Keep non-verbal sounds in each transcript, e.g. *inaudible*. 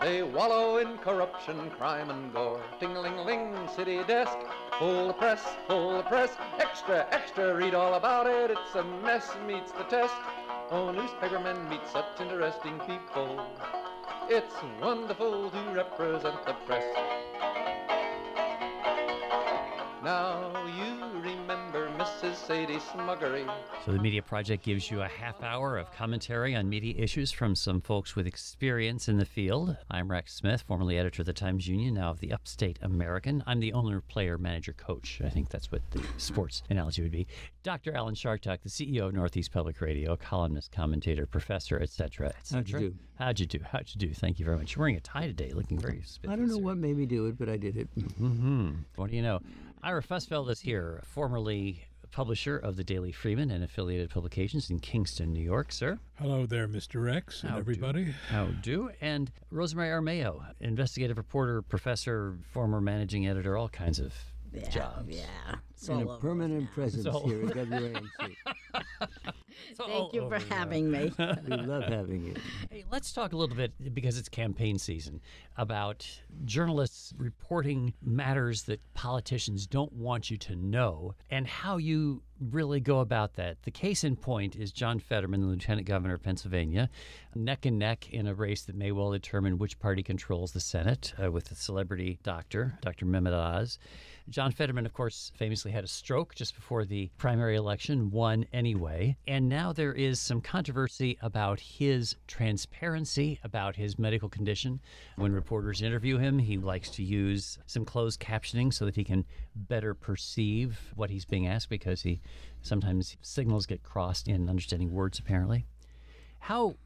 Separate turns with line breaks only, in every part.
They wallow in corruption, crime, and gore. Ting-a-ling-ling, city desk, full the press, full the press. Extra, extra, read all about it. It's a mess, meets the test. Oh, newspapermen meet such interesting people. It's wonderful to represent the press. Now you remember. Sadie Smuggery.
So, the Media Project gives you a half hour of commentary on media issues from some folks with experience in the field. I'm Rex Smith, formerly editor of the Times Union, now of the Upstate American. I'm the owner, player, manager, coach. I think that's what the sports analogy would be. Dr. Alan Chartock, the CEO of Northeast Public Radio, columnist, commentator, professor, etc. Et
How'd you do?
How'd you do? How'd you do? Thank you very much. You're wearing a tie today, looking very
I don't know what made me do it, but I did it. Mm-hmm.
What do you know? Ira Fusfeld is here, formerly publisher of the Daily Freeman and affiliated publications in Kingston, New York, sir.
Hello there, Mr. X and
How do-
everybody.
How do? And Rosemary Armao, investigative reporter, professor, former managing editor, all kinds of
Yeah,
jobs.
yeah. It's
and
all
a permanent presence
So-
here at WAMC. *laughs* *laughs*
Thank you for having me. *laughs*
we love having you.
Hey, let's talk a little bit because it's campaign season about journalists reporting matters that politicians don't want you to know and how you really go about that. The case in point is John Fetterman, the lieutenant governor of Pennsylvania, neck and neck in a race that may well determine which party controls the Senate uh, with the celebrity doctor, Dr. Mehmet Oz. John Fetterman, of course, famously had a stroke just before the primary election, won anyway. And now there is some controversy about his transparency about his medical condition. When reporters interview him, he likes to use some closed captioning so that he can better perceive what he's being asked because he sometimes signals get crossed in understanding words, apparently. How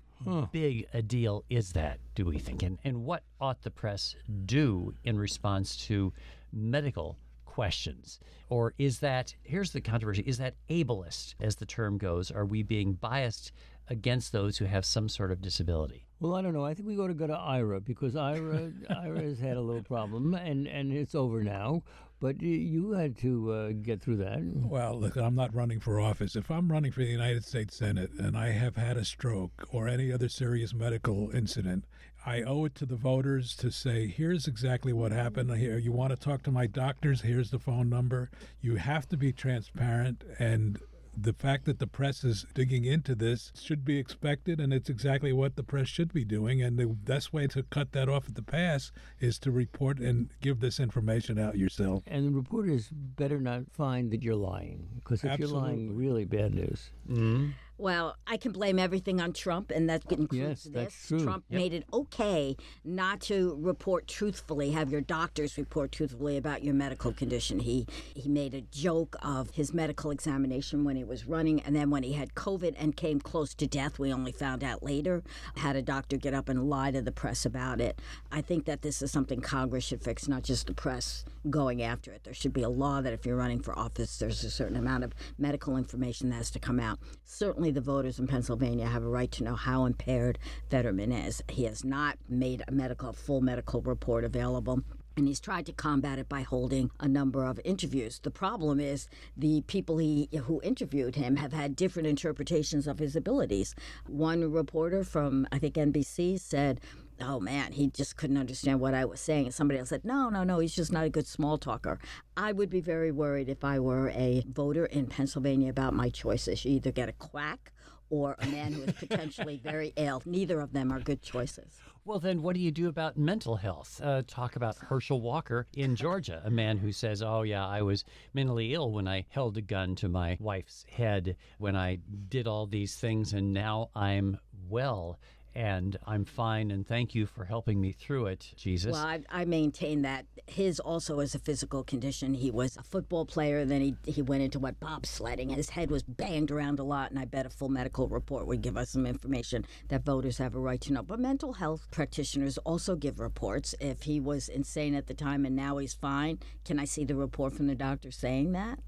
big a deal is that, do we think? And, and what ought the press do in response to medical questions? Or is that, here's the controversy, is that ableist, as the term goes? Are we being biased against those who have some sort of disability?
Well, I don't know. I think we ought to go to Ira because Ira *laughs* Ira has had a little problem, and, and it's over now. But you had to uh, get through that.
Well, look, I'm not running for office. If I'm running for the United States Senate and I have had a stroke or any other serious medical incident, I owe it to the voters to say, here's exactly what happened. Here, you want to talk to my doctors? Here's the phone number. You have to be transparent and the fact that the press is digging into this should be expected, and it's exactly what the press should be doing. And the best way to cut that off at the pass is to report and give this information out yourself.
And the reporters better not find that you're lying because if you're lying, really bad news. Mm-hmm.
Well, I can blame everything on Trump, and that includes
Yes,
this.
that's true.
Trump made it okay not to report truthfully, have your doctors report truthfully about your medical condition. He he made a joke of his medical examination when he was running, and then when he had COVID and came close to death, we only found out later. Had a doctor get up and lie to the press about it. I think that this is something Congress should fix, not just the press going after it. There should be a law that if you're running for office, there's a certain amount of medical information that has to come out. Certainly, the voters in Pennsylvania have a right to know how impaired Fetterman is. He has not made a medical, full medical report available. And he's tried to combat it by holding a number of interviews. The problem is the people he who interviewed him have had different interpretations of his abilities. One reporter from I think NBC said, "Oh man, he just couldn't understand what I was saying." And somebody else said, "No, no, no, he's just not a good small talker." I would be very worried if I were a voter in Pennsylvania about my choices. You either get a quack or a man who is *laughs* potentially very ill. Neither of them are good choices.
Well, then, what do you do about mental health? Uh, talk about Herschel Walker in Georgia, a man who says, Oh, yeah, I was mentally ill when I held a gun to my wife's head, when I did all these things, and now I'm well. And I'm fine. And thank you for helping me through it, Jesus.
Well, I, I maintain that his also is a physical condition. He was a football player, then he he went into what bobsledding. And his head was banged around a lot, and I bet a full medical report would give us some information that voters have a right to know. But mental health practitioners also give reports. If he was insane at the time and now he's fine, can I see the report from the doctor saying that?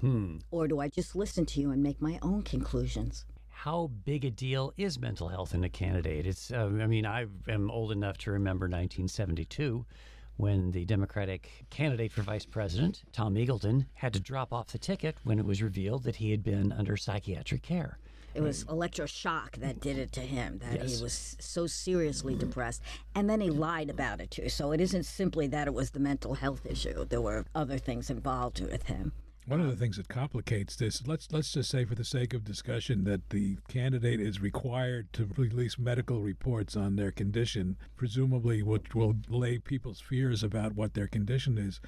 Hmm.
Or do I just listen to you and make my own conclusions?
How big a deal is mental health in a candidate? It's, uh, I mean, I am old enough to remember 1972 when the Democratic candidate for vice president, Tom Eagleton, had to drop off the ticket when it was revealed that he had been under psychiatric care.
It was electroshock that did it to him, that
Yes.
he was so seriously depressed. And then he lied about it too. So it isn't simply that it was the mental health issue, there were other things involved with him.
One of the things that complicates this, let's let's just say for the sake of discussion that the candidate is required to release medical reports on their condition, presumably which will lay people's fears about what their condition is.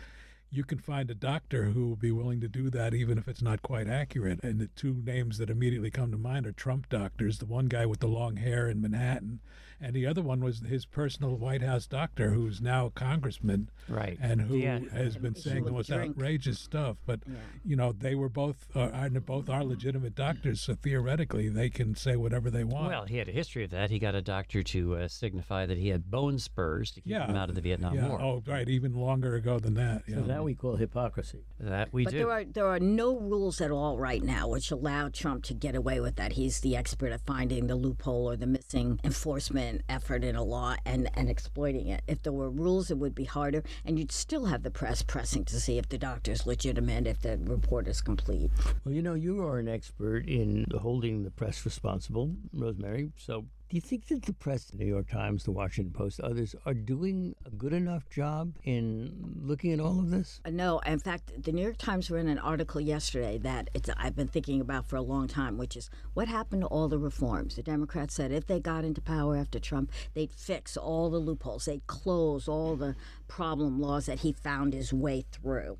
You can find a doctor who will be willing to do that even if it's not quite accurate. And the two names that immediately come to mind are Trump doctors, the one guy with the long hair in Manhattan, and the other one was his personal White House doctor who's now a congressman
Right.
and who
Yeah.
has been saying the most
drink.
outrageous stuff. But you know, they were both uh, are both are legitimate doctors, so theoretically they can say whatever they want.
Well, he had a history of that. He got a doctor to uh, signify that he had bone spurs to keep
yeah,
him out of the Vietnam
yeah.
War.
Oh, right, even longer ago than that.
So
yeah.
that we call hypocrisy.
That we
but
do.
there are there are no rules at all right now which allow Trump to get away with that. He's the expert at finding the loophole or the missing enforcement effort in a law and, and exploiting it. If there were rules, it would be harder, and you'd still have the press pressing to see if the doctor's legitimate, if the report is complete.
Well, you know, you are an expert in holding the press responsible, Rosemary. So, do you think that the press, the New York Times, the Washington Post, others, are doing a good enough job in looking at all of this?
Uh, No, in fact, the New York Times ran an article yesterday that I've been thinking about for a long time, which is what happened to all the reforms. The Democrats said if they got into power after Trump, they'd fix all the loopholes, they'd close all the problem laws that he found his way through.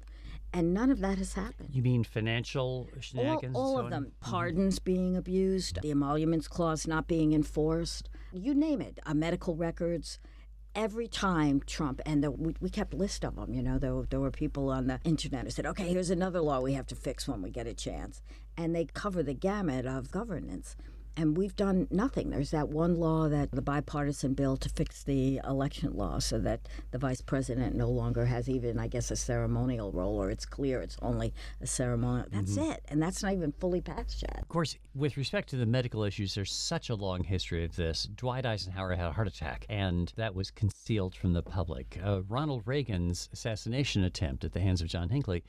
And none of that has happened.
you mean financial
All,
shenanigans? and
all
so
of
on?
them. Pardons being abused, the emoluments clause not being enforced, you name it, uh, medical records. Every time Trump, and the, we, we kept list of them, you know, there, there were people on the internet who said, okay, here's another law we have to fix when we get a chance. And they cover the gamut of governance. And we've done nothing. There's that one law that the bipartisan bill to fix the election law so that the vice president no longer has even, I guess, a ceremonial role, or it's clear it's only a ceremonial. That's it. And that's not even fully passed yet.
Of course, with respect to the medical issues, there's such a long history of this. Dwight Eisenhower had a heart attack, and that was concealed from the public. Uh, Ronald Reagan's assassination attempt at the hands of John Hinckley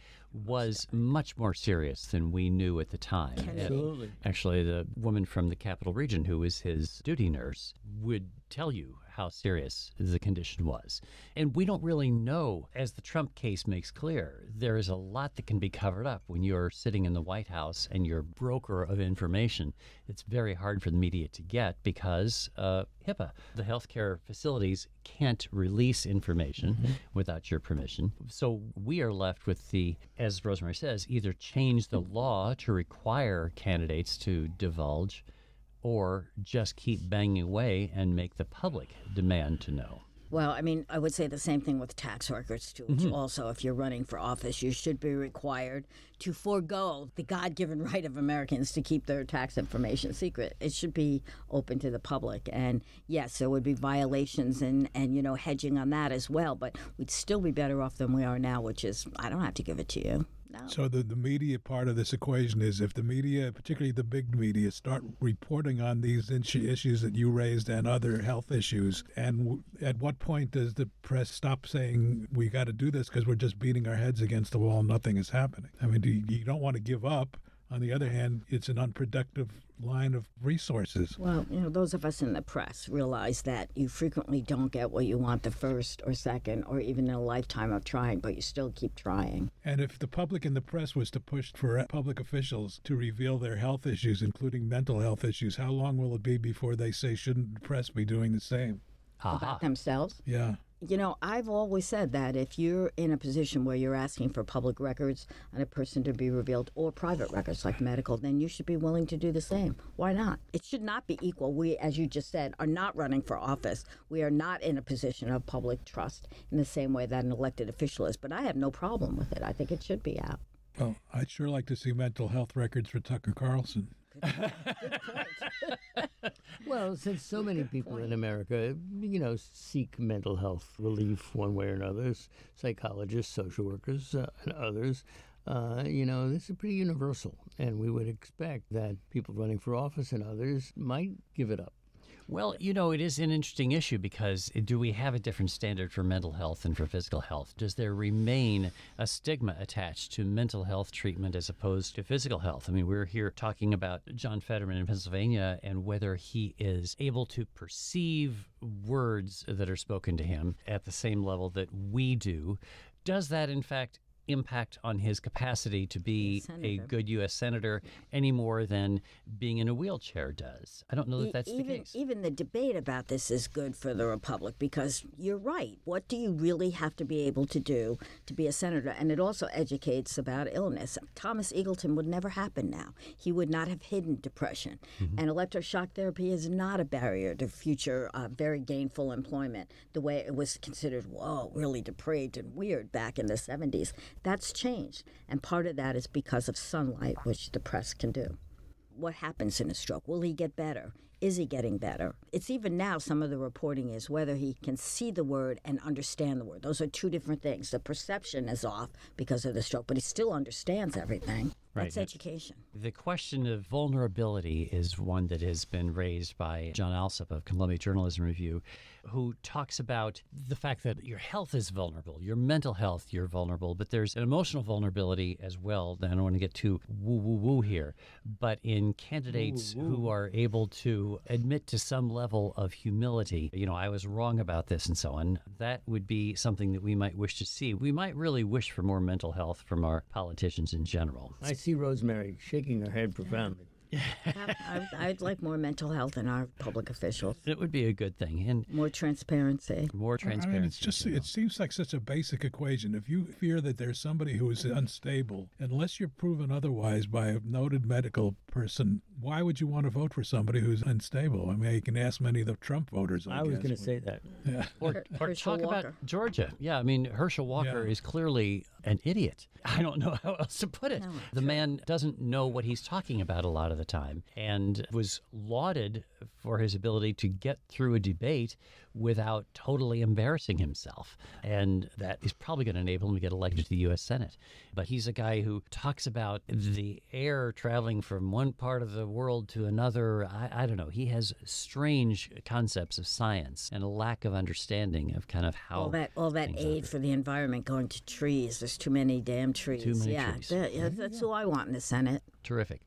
was much more serious than we knew at the time. Uh,
Absolutely.
Actually, the woman from the capital region who was his duty nurse would tell you how serious the condition was. And we don't really know, as the Trump case makes clear, there is a lot that can be covered up when you're sitting in the White House and you're broker of information. It's very hard for the media to get because uh, HIPAA. The healthcare facilities can't release information without your permission. So we are left with the, as Rosemary says, either change the law to require candidates to divulge or just keep banging away and make the public demand to know.
Well, I mean, I would say the same thing with tax records, too, which mm-hmm. also, if you're running for office, you should be required to forego the God given *laughs* right of Americans to keep their tax information secret. It should be open to the public. And yes, there would be violations and, and, you know, hedging on that as well, but we'd still be better off than we are now, which is, I don't have to give it to you. No.
So the, the media part of this equation is if the media, particularly the big media, start reporting on these issues that you raised and other health issues, and at what point does the press stop saying we got to do this because we're just beating our heads against the wall, nothing is happening? I mean, you, you don't want to give up. On the other hand, it's an unproductive line of resources.
Well, you know, those of us in the press realize that you frequently don't get what you want the first or second or even in a lifetime of trying, but you still keep trying.
And if the public and the press was to push for public officials to reveal their health issues, including mental health issues, how long will it be before they say, shouldn't the press be doing the same?
Aha.
About themselves.
Yeah.
You know, I've always said that if you're in a position where you're asking for public records on a person to be revealed or private records like medical, then you should be willing to do the same. Why not? It should not be equal. We, as you just said, are not running for office. We are not in a position of public trust in the same way that an elected official is. But I have no problem with it. I think it should be out.
Well, I'd sure like to see mental health records for Tucker Carlson.
Well, since so many people in America, you know, seek mental health relief one way or another, psychologists, social workers, uh, and others, uh, you know, this is pretty universal. And we would expect that people running for office and others might give it up.
Well, you know, it is an interesting issue because eh, do we have a different standard for mental health and for physical health? Does there remain a stigma attached to mental health treatment as opposed to physical health? I mean, we're here talking about John Fetterman in Pennsylvania and whether he is able to perceive words that are spoken to him at the same level that we do. Does that, in fact, impact on his capacity to be a good U.S. senator any more than being in a wheelchair does? I don't know that that's
even,
the case.
Even the debate about this is good for the Republic because you're right. What do you really have to be able to do to be a senator? And it also educates about illness. Thomas Eagleton would never happen now. He would not have hidden depression.
Mm-hmm.
And electroshock therapy is not a barrier to future uh, very gainful employment the way it was considered, whoa, really depraved and weird back in the 70s. That's changed. And part of that is because of sunlight, which the press can do what happens in a stroke. Will he get better? Is he getting better? It's even now some of the reporting is whether he can see the word and understand the word. Those are two different things. The perception is off because of the stroke, but he still understands everything.
Right.
That's education.
The question of vulnerability is one that has been raised by Jon Allsop of Columbia Journalism Review, who talks about the fact that your health is vulnerable, your mental health, you're vulnerable, but there's an emotional vulnerability as well. I don't want to get too woo woo woo here, but in candidates who are able to admit to some level of humility, you know, I was wrong about this and so on, that would be something that we might wish to see. We might really wish for more mental health from our politicians in general.
I see Rosemary shaking her head profoundly.
I, I, I'd like more mental health in our public officials,
It would be a good thing. And
more transparency.
more
I
transparency.
mean, it's just it seems like such a basic equation. If you fear that there's somebody who is unstable, unless you're proven otherwise by a noted medical person, why would you want to vote for somebody who's unstable? I mean, you can ask many of the Trump voters. I,
I was going to say that.
Yeah.
or, or
Herschel
talk about Georgia. Yeah, I mean, Herschel Walker
Yeah.
is clearly an idiot. *laughs* I don't know how else to put it.
No,
the man doesn't know what he's talking about a lot of the time and was lauded for his ability to get through a debate without totally embarrassing himself. And that is probably going to enable him to get elected to the U.S. Senate. But he's a guy who talks about the air traveling from one part of the world to another. I, I don't know. He has strange concepts of science and a lack of understanding of kind of how
all that all that aid for the environment going to trees. There's too many damn trees.
many
yeah,
trees.
that- yeah, that's who I want in the Senate.
Terrific.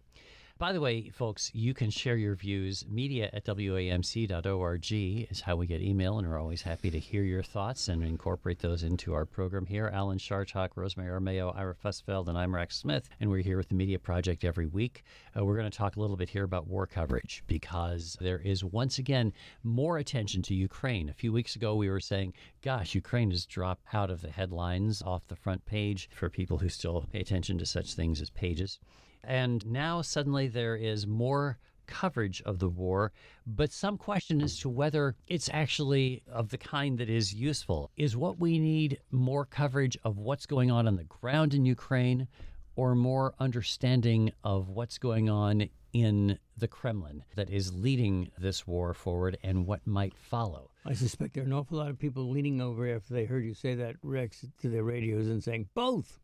By the way, folks, you can share your views. Media at WAMC.org is how we get email, and we're always happy to hear your thoughts and incorporate those into our program here. Alan Chartock, Rosemary Armao, Ira Fusfeld, and I'm Rex Smith, and we're here with the Media Project every week. Uh, we're going to talk a little bit here about war coverage because there is once again more attention to Ukraine. A few weeks ago, we were saying, gosh, Ukraine has dropped out of the headlines off the front page for people who still pay attention to such things as pages. And now suddenly there is more coverage of the war, but some question as to whether it's actually of the kind that is useful. Is what we need more coverage of what's going on on the ground in Ukraine or more understanding of what's going on in the Kremlin that is leading this war forward and what might follow?
I suspect there are an awful lot of people leaning over after they heard you say that, Rex, to their radios and saying, both.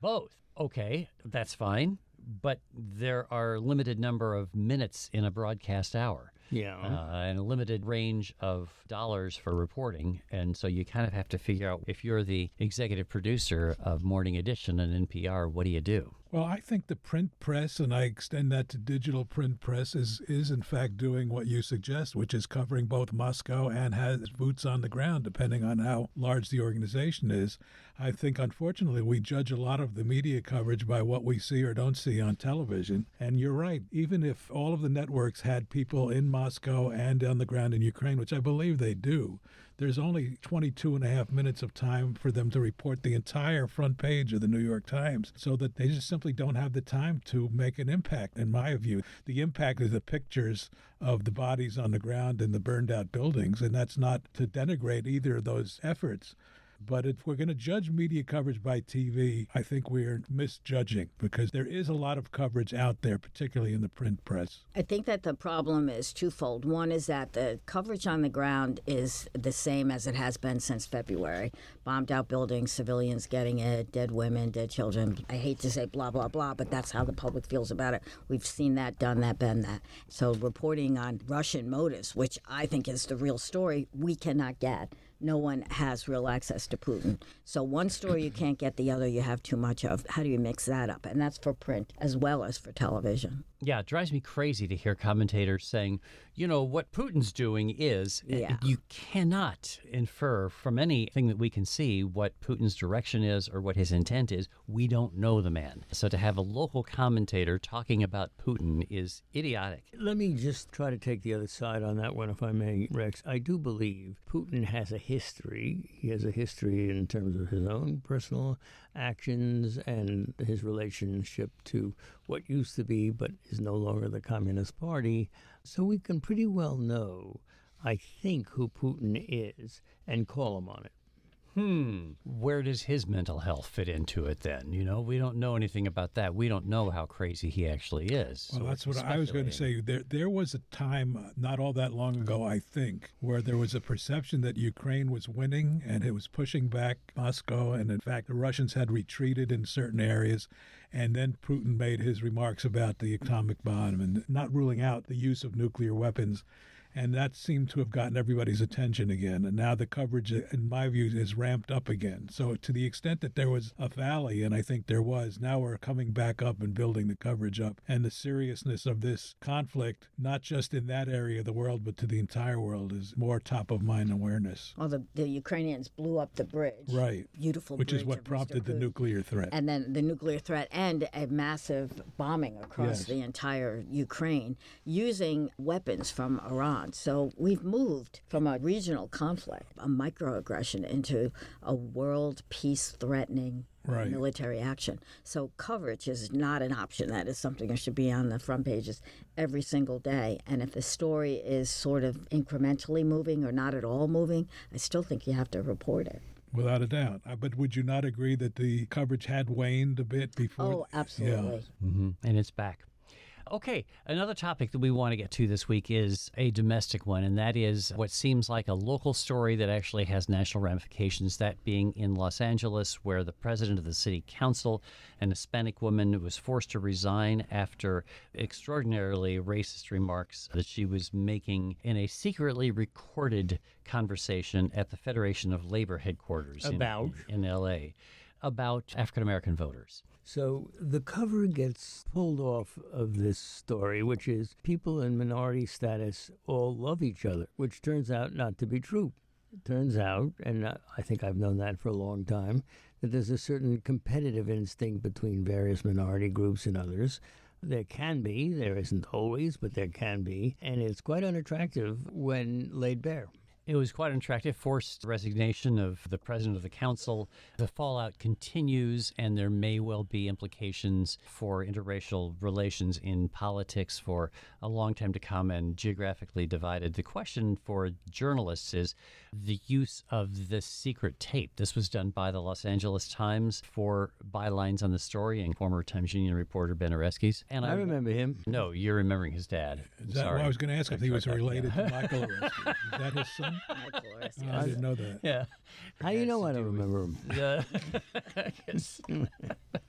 Both. Okay, that's fine. But there are limited number of minutes in a broadcast hour.
Yeah.
uh, and a limited range of dollars for reporting. And so you kind of have to figure out if you're the executive producer of Morning Edition and NPR, what do you do?
Well, I think the print press, and I extend that to digital print press, is is in fact doing what you suggest, which is covering both Moscow and has boots on the ground, depending on how large the organization is. I think, unfortunately, we judge a lot of the media coverage by what we see or don't see on television. And you're right, even if all of the networks had people in Moscow and on the ground in Ukraine, which I believe they do, there's only 22 and a half minutes of time for them to report the entire front page of the New York Times, so that they just simply don't have the time to make an impact, in my view. The impact is the pictures of the bodies on the ground and the burned out buildings, and that's not to denigrate either of those efforts. But if we're going to judge media coverage by TV, I think we're misjudging because there is a lot of coverage out there, particularly in the print press.
I think that the problem is twofold. One is that the coverage on the ground is the same as it has been since February bombed out buildings, civilians getting it, dead women, dead children. I hate to say blah, blah, blah, but that's how the public feels about it. We've seen that, done that, been that. So reporting on Russian motives, which I think is the real story, we cannot get no one has real access to Putin. So one story you can't get, the other you have too much of. How do you mix that up? And that's for print as well as for television.
Yeah, it drives me crazy to hear commentators saying, you know, what Putin's doing is.
Eh, yeah.
You cannot infer from anything that we can see what Putin's direction is or what his intent is. We don't know the man. So to have a local commentator talking about Putin is idiotic.
Let me just try to take the other side on that one, if I may, Rex. I do believe Putin has a history. He has a history in terms of his own personal actions and his relationship to what used to be but is no longer the Communist Party. So we can pretty well know, I think, who Putin is and call him on it.
Hmm. Where does his mental health fit into it then? You know, we don't know anything about that. We don't know how crazy he actually is.
Well,
So
that's what I was going to say. There, there was a time uh, not all that long ago, I think, where there was a perception that Ukraine was winning and it was pushing back Moscow, and in fact, the Russians had retreated in certain areas. And then Putin made his remarks about the atomic bomb and not ruling out the use of nuclear weapons. And that seemed to have gotten everybody's attention again. And now the coverage, in my view, is ramped up again. So, to the extent that there was a valley, and I think there was, now we're coming back up and building the coverage up. And the seriousness of this conflict, not just in that area of the world, but to the entire world, is more top of mind awareness.
Well, the, the Ukrainians blew up the bridge.
Right.
Beautiful
Which is what prompted the nuclear threat.
and then the nuclear threat and a massive bombing across
Yes.
the entire Ukraine using weapons from Iran. So we've moved from a regional conflict, a microaggression, into a world peace threatening
Right.
military action. So coverage is not an option. That is something that should be on the front pages every single day. And if the story is sort of incrementally moving or not at all moving, I still think you have to report it.
Without a doubt. Uh, But would you not agree that the coverage had waned a bit before?
Oh, absolutely.
hmm And it's back. Okay, another topic that we want to get to this week is a domestic one, and that is what seems like a local story that actually has national ramifications. That being in Los Angeles, where the president of the city council, an Hispanic woman, was forced to resign after extraordinarily racist remarks that she was making in a secretly recorded conversation at the Federation of Labor headquarters in-
About?
in L.A. about African American voters.
So the cover gets pulled off of this story, which is people in minority status all love each other, which turns out not to be true. It turns out, and I- think I've known that for a long time, that there's a certain competitive instinct between various minority groups and others. There can be, there isn't always, but there can be, and it's quite unattractive when laid bare.
It was quite unattractive, forced resignation of the president of the council. The fallout continues, and there may well be implications for interracial relations in politics for a long time to come and geographically divided. The question for journalists is the use of this secret tape. This was done by the Los Angeles Times for bylines on the story and former Times Union reporter Ben Oreskes. And
I remember him.
No, you're remembering his dad.
Is that,
Sorry.
well, I was going to ask if he was
shortcut,
related to Michael Oreskes. Is that his son? *laughs*
Michael Oreskes.
Oh, I didn't know that.
Yeah.
How do you know I don't remember him?
The- Yes.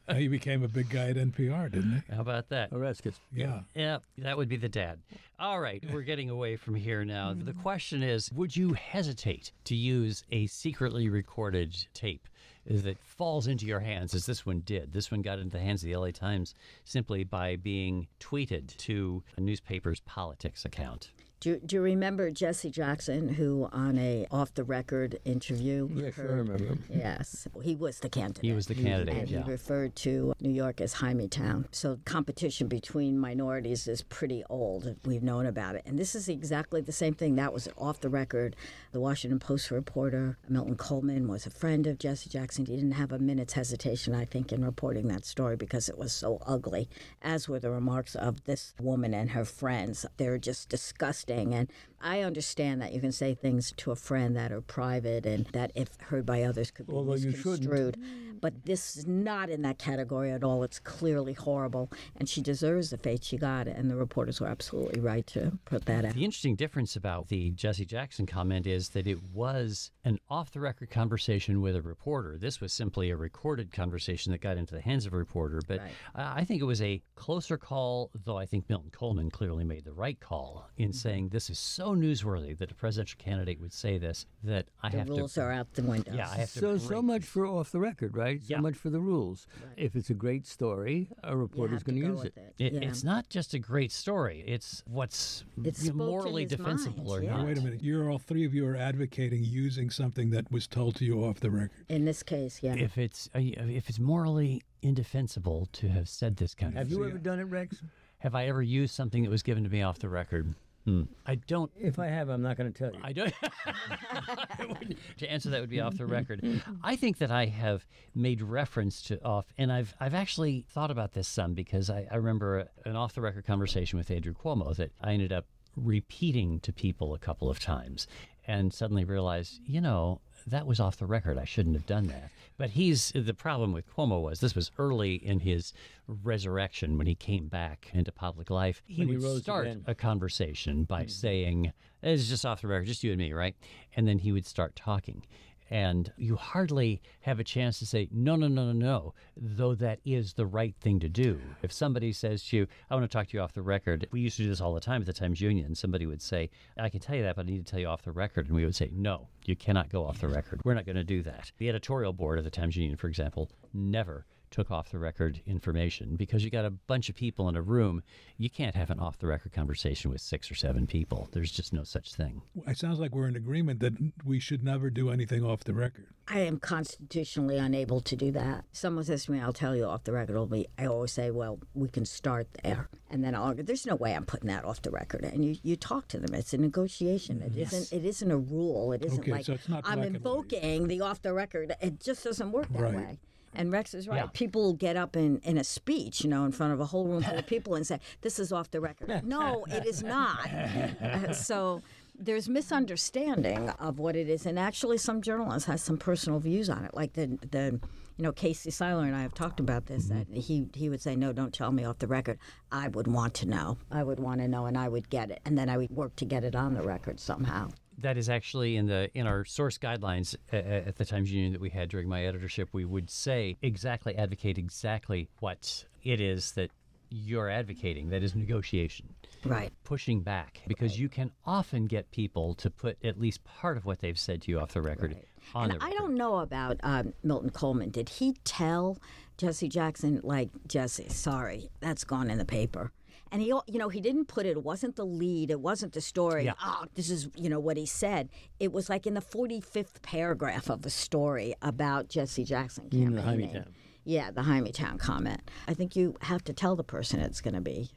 Uh, *laughs* He became a big guy at NPR, didn't he?
How about that?
Oreskes.
he? Yeah.
Yeah, that would be the dad. All right, we're getting away from here now. *laughs* The question is Would you hesitate to use a secretly recorded tape that falls into your hands, as this one did? This one got into the hands of the LA Times simply by being tweeted to a newspaper's politics account.
Do, do you remember Jesse Jackson, who on a off the record interview?
Yes, I
heard-
remember.
Yes, he was the candidate.
He was the candidate,
and
yeah.
he referred to New York as Hymietown. So competition between minorities is pretty old. We've known about it, and this is exactly the same thing. That was off the record. The Washington Post reporter Milton Coleman was a friend of Jesse Jackson. He didn't have a minute's hesitation, I think, in reporting that story because it was so ugly. As were the remarks of this woman and her friends. They're just disgusting, and I understand that you can say things to a friend that are private and that, if heard by others, could be
Although you shouldn't.
misconstrued. But this is not in that category at all. It's clearly horrible, and she deserves the fate she got. And the reporters were absolutely right to put that out.
The interesting difference about the Jesse Jackson comment is that it was an off the record conversation with a reporter. This was simply a recorded conversation that got into the hands of a reporter. But
Right.
I I think it was a closer call, though I think Milton Coleman clearly made the right call
Mm-hmm.
in saying this is so newsworthy that a presidential candidate would say this that I
The
have
rules
to.
are out the window.
Yeah, I have to.
So so much for off the record, right? So
Yeah.
much for the rules. If it's a great story, a
You
reporter's going to use it.
it.
It,
yeah.
It's not just a great story. It's what's
It
you know,
spoke to
morally defensible
mind,
or
yeah.
not.
Wait a minute. You're all three of you are advocating using something that was told to you off the record.
In this case, yeah.
If it's uh, if it's morally indefensible to have said this kind of
Have
thing.
you ever done it, Rex?
Have I ever used something that was given to me off the record? Hmm. I don't.
If I have, I'm not going to tell you.
I don't. *laughs* I wouldn't- to answer that would be off the record. I think that I have made reference to off, and I've I've actually thought about this some because I, I remember an off the record conversation with Andrew Cuomo that I ended up repeating to people a couple of times, and suddenly realized, you know, that was off the record. I shouldn't have done that. But he's the problem with Cuomo was this was early in his resurrection when he came back into public life. He
he
would start
again.
a conversation by hmm. saying, "It's just off the record, just you and me, right?" And then he would start talking. And you hardly have a chance to say, no, no, no, no, no, though that is the right thing to do. If somebody says to you, I want to talk to you off the record, we used to do this all the time at the Times Union. Somebody would say, I can tell you that, but I need to tell you off the record. And we would say, no, you cannot go off the record. We're not going to do that. The editorial board of the Times Union, for example, never took off the record information because you got a bunch of people in a room. You can't have an off the record conversation with six or seven people. There's just no such thing.
It sounds like we're in agreement that we should never do anything off the record.
I am constitutionally unable to do that. Someone says to me, I'll tell you off the record. It'll be, I always say, well, we can start there. And then I'll, there's no way I'm putting that off the record. And you, you talk to them. It's a negotiation. It
Yes.
not it isn't a rule. It isn't
Okay,
like
so it's not
I'm
black and white.
invoking the off the record. It just doesn't work that
Right.
way. And Rex is right.
Yeah.
People get up in, in a speech, you know, in front of a whole room full of people and say, This is off the record. *laughs* No, it is not. Uh, so there's misunderstanding of what it is. And actually, some journalists have some personal views on it. Like the, the you know, Casey Seiler and I have talked about this. That he, he would say, No, don't tell me off the record. I would want to know. I would want to know, and I would get it. And then I would work to get it on the record somehow.
That is actually in the in our source guidelines at the Times Union that we had during my editorship. We would say exactly advocate exactly what it is that you're advocating. That is negotiation,
Right.
pushing back, because you can often get people to put at least part of what they've said to you off the record on
and
the
I
record.
don't know about um, Milton Coleman. Did he tell Jesse Jackson, like, Jesse, sorry, that's gone in the paper? And he, you know, he didn't put it. It wasn't the lead. It wasn't the story.
Yeah.
Oh, this is, you know, what he said. It was like in the forty-fifth paragraph of the story about Jesse Jackson
You mean the
campaigning. Yeah, the Hymietown comment. I think you have to tell the person it's going to be.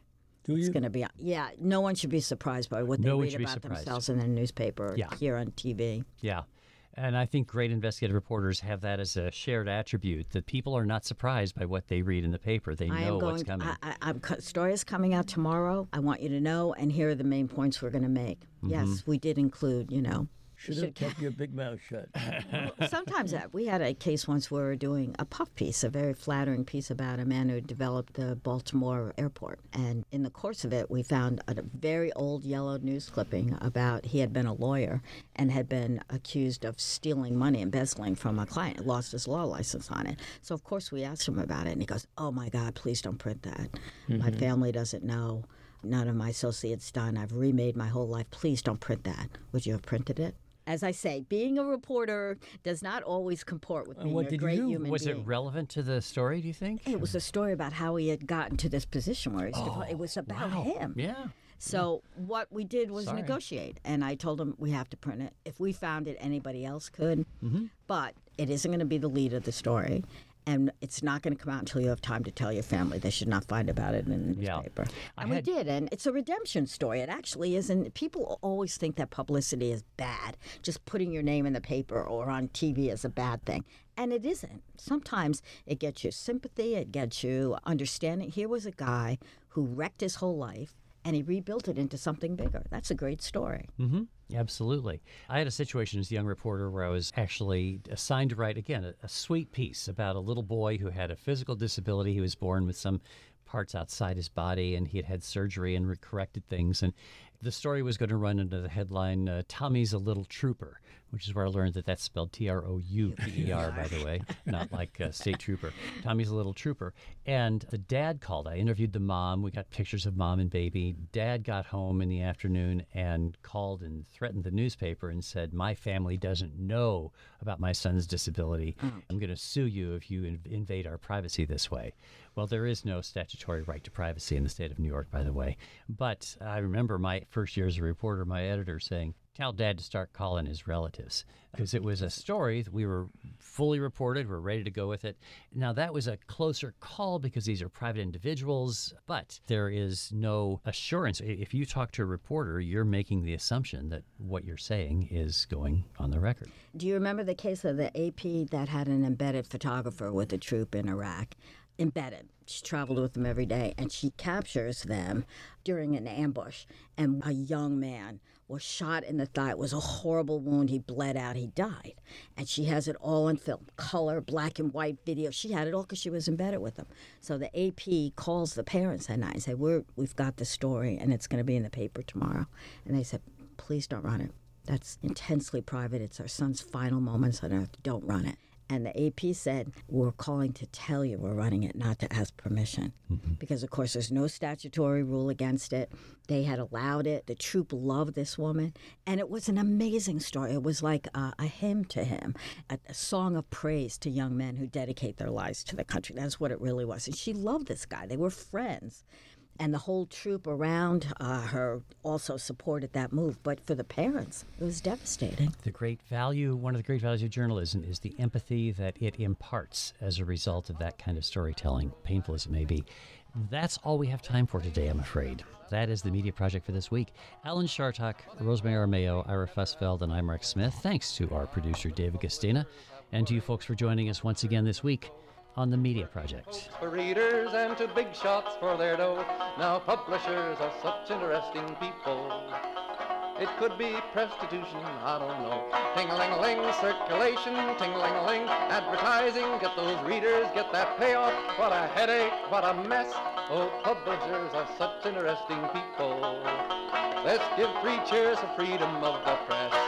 Do you?
It's going to be. Yeah, no one should be surprised by what they
No
read about
surprised.
themselves in the newspaper or
Yeah.
here on TV.
Yeah. And I think great investigative reporters have that as a shared attribute that people are not surprised by what they read in the paper. They
I
know
going.
what's coming.
I, I, I'm, story is coming out tomorrow. I want you to know, and here are the main points we're going to make.
Mm-hmm.
Yes, we did include. You know,
Should have kept your big mouth shut. *laughs*
sometimes that we had a case once where we were doing a puff piece, a very flattering piece about a man who developed the Baltimore airport, and in the course of it, we found a very old yellow news clipping about he had been a lawyer and had been accused of stealing money, and embezzling from a client, lost his law license on it. So of course we asked him about it, and he goes, "Oh my God, please don't print that. My mm-hmm. family doesn't know." None of my associates done. I've remade my whole life. Please don't print that. Would you have printed it? As I say, being a reporter does not always comport with being
what
a great human
was
being.
it relevant to the story, do you think?
it was a story about how he had gotten to this position where he's. it was about him.
Yeah.
So what we did was
Sorry.
negotiate, and I told him we have to print it. If we found it, anybody else could,
Mm-hmm.
but it isn't going to be the lead of the story. And it's not going to come out until you have time to tell your family. They should not find about it in the
Yeah.
newspaper.
I
And we did, and it's a redemption story. It actually isn't. People always think that publicity is bad. Just putting your name in the paper or on TV is a bad thing. And it isn't. Sometimes it gets you sympathy, it gets you understanding. Here was a guy who wrecked his whole life and he rebuilt it into something bigger. That's a great story.
Mm-hmm. Absolutely. I had a situation as a young reporter where I was actually assigned to write, again, a, a sweet piece about a little boy who had a physical disability. He was born with some parts outside his body and he had had surgery and re- corrected things. And the story was going to run under the headline, uh, Tommy's a Little Trooper, which is where I learned that that's spelled T R O U P E R, by the way, *laughs* not like uh, State Trooper. Tommy's a Little Trooper. And the dad called. I interviewed the mom. We got pictures of mom and baby. Dad got home in the afternoon and called and threatened the newspaper and said, My family doesn't know about my son's disability. I'm going to sue you if you inv- invade our privacy this way. Well, there is no statutory right to privacy in the state of New York, by the way. But I remember my first year as a reporter, my editor saying, Tell dad to start calling his relatives because it was a story that we were fully reported, we're ready to go with it. Now, that was a closer call because these are private individuals, but there is no assurance. If you talk to a reporter, you're making the assumption that what you're saying is going on the record.
Do you remember the case of the AP that had an embedded photographer with a troop in Iraq? Embedded. She traveled with them every day and she captures them during an ambush. And a young man was shot in the thigh. It was a horrible wound. He bled out. He died. And she has it all on film color, black and white video. She had it all because she was embedded with them. So the AP calls the parents that night and say, We're, We've got the story and it's going to be in the paper tomorrow. And they said, Please don't run it. That's intensely private. It's our son's final moments on earth. Don't run it. And the AP said, We're calling to tell you we're running it, not to ask permission. Mm-hmm. Because, of course, there's no statutory rule against it. They had allowed it. The troop loved this woman. And it was an amazing story. It was like a, a hymn to him, a, a song of praise to young men who dedicate their lives to the country. That's what it really was. And she loved this guy. They were friends and the whole troop around uh, her also supported that move. But for the parents, it was devastating.
The great value, one of the great values of journalism is the empathy that it imparts as a result of that kind of storytelling, painful as it may be. That's all we have time for today, I'm afraid. That is the media project for this week. Alan Chartock, Rosemary Armao, Ira Fusfeld, and I'm Mark Smith. Thanks to our producer, David Castina, and to you folks for joining us once again this week on the Media Project.
for readers and to big shots for their dough. Now publishers are such interesting people. It could be prostitution, I don't know. Ting-a-ling-a-ling, circulation, ting-a-ling-a-ling, advertising, get those readers, get that payoff. What a headache, what a mess. Oh, publishers are such interesting people. Let's give three cheers for freedom of the press.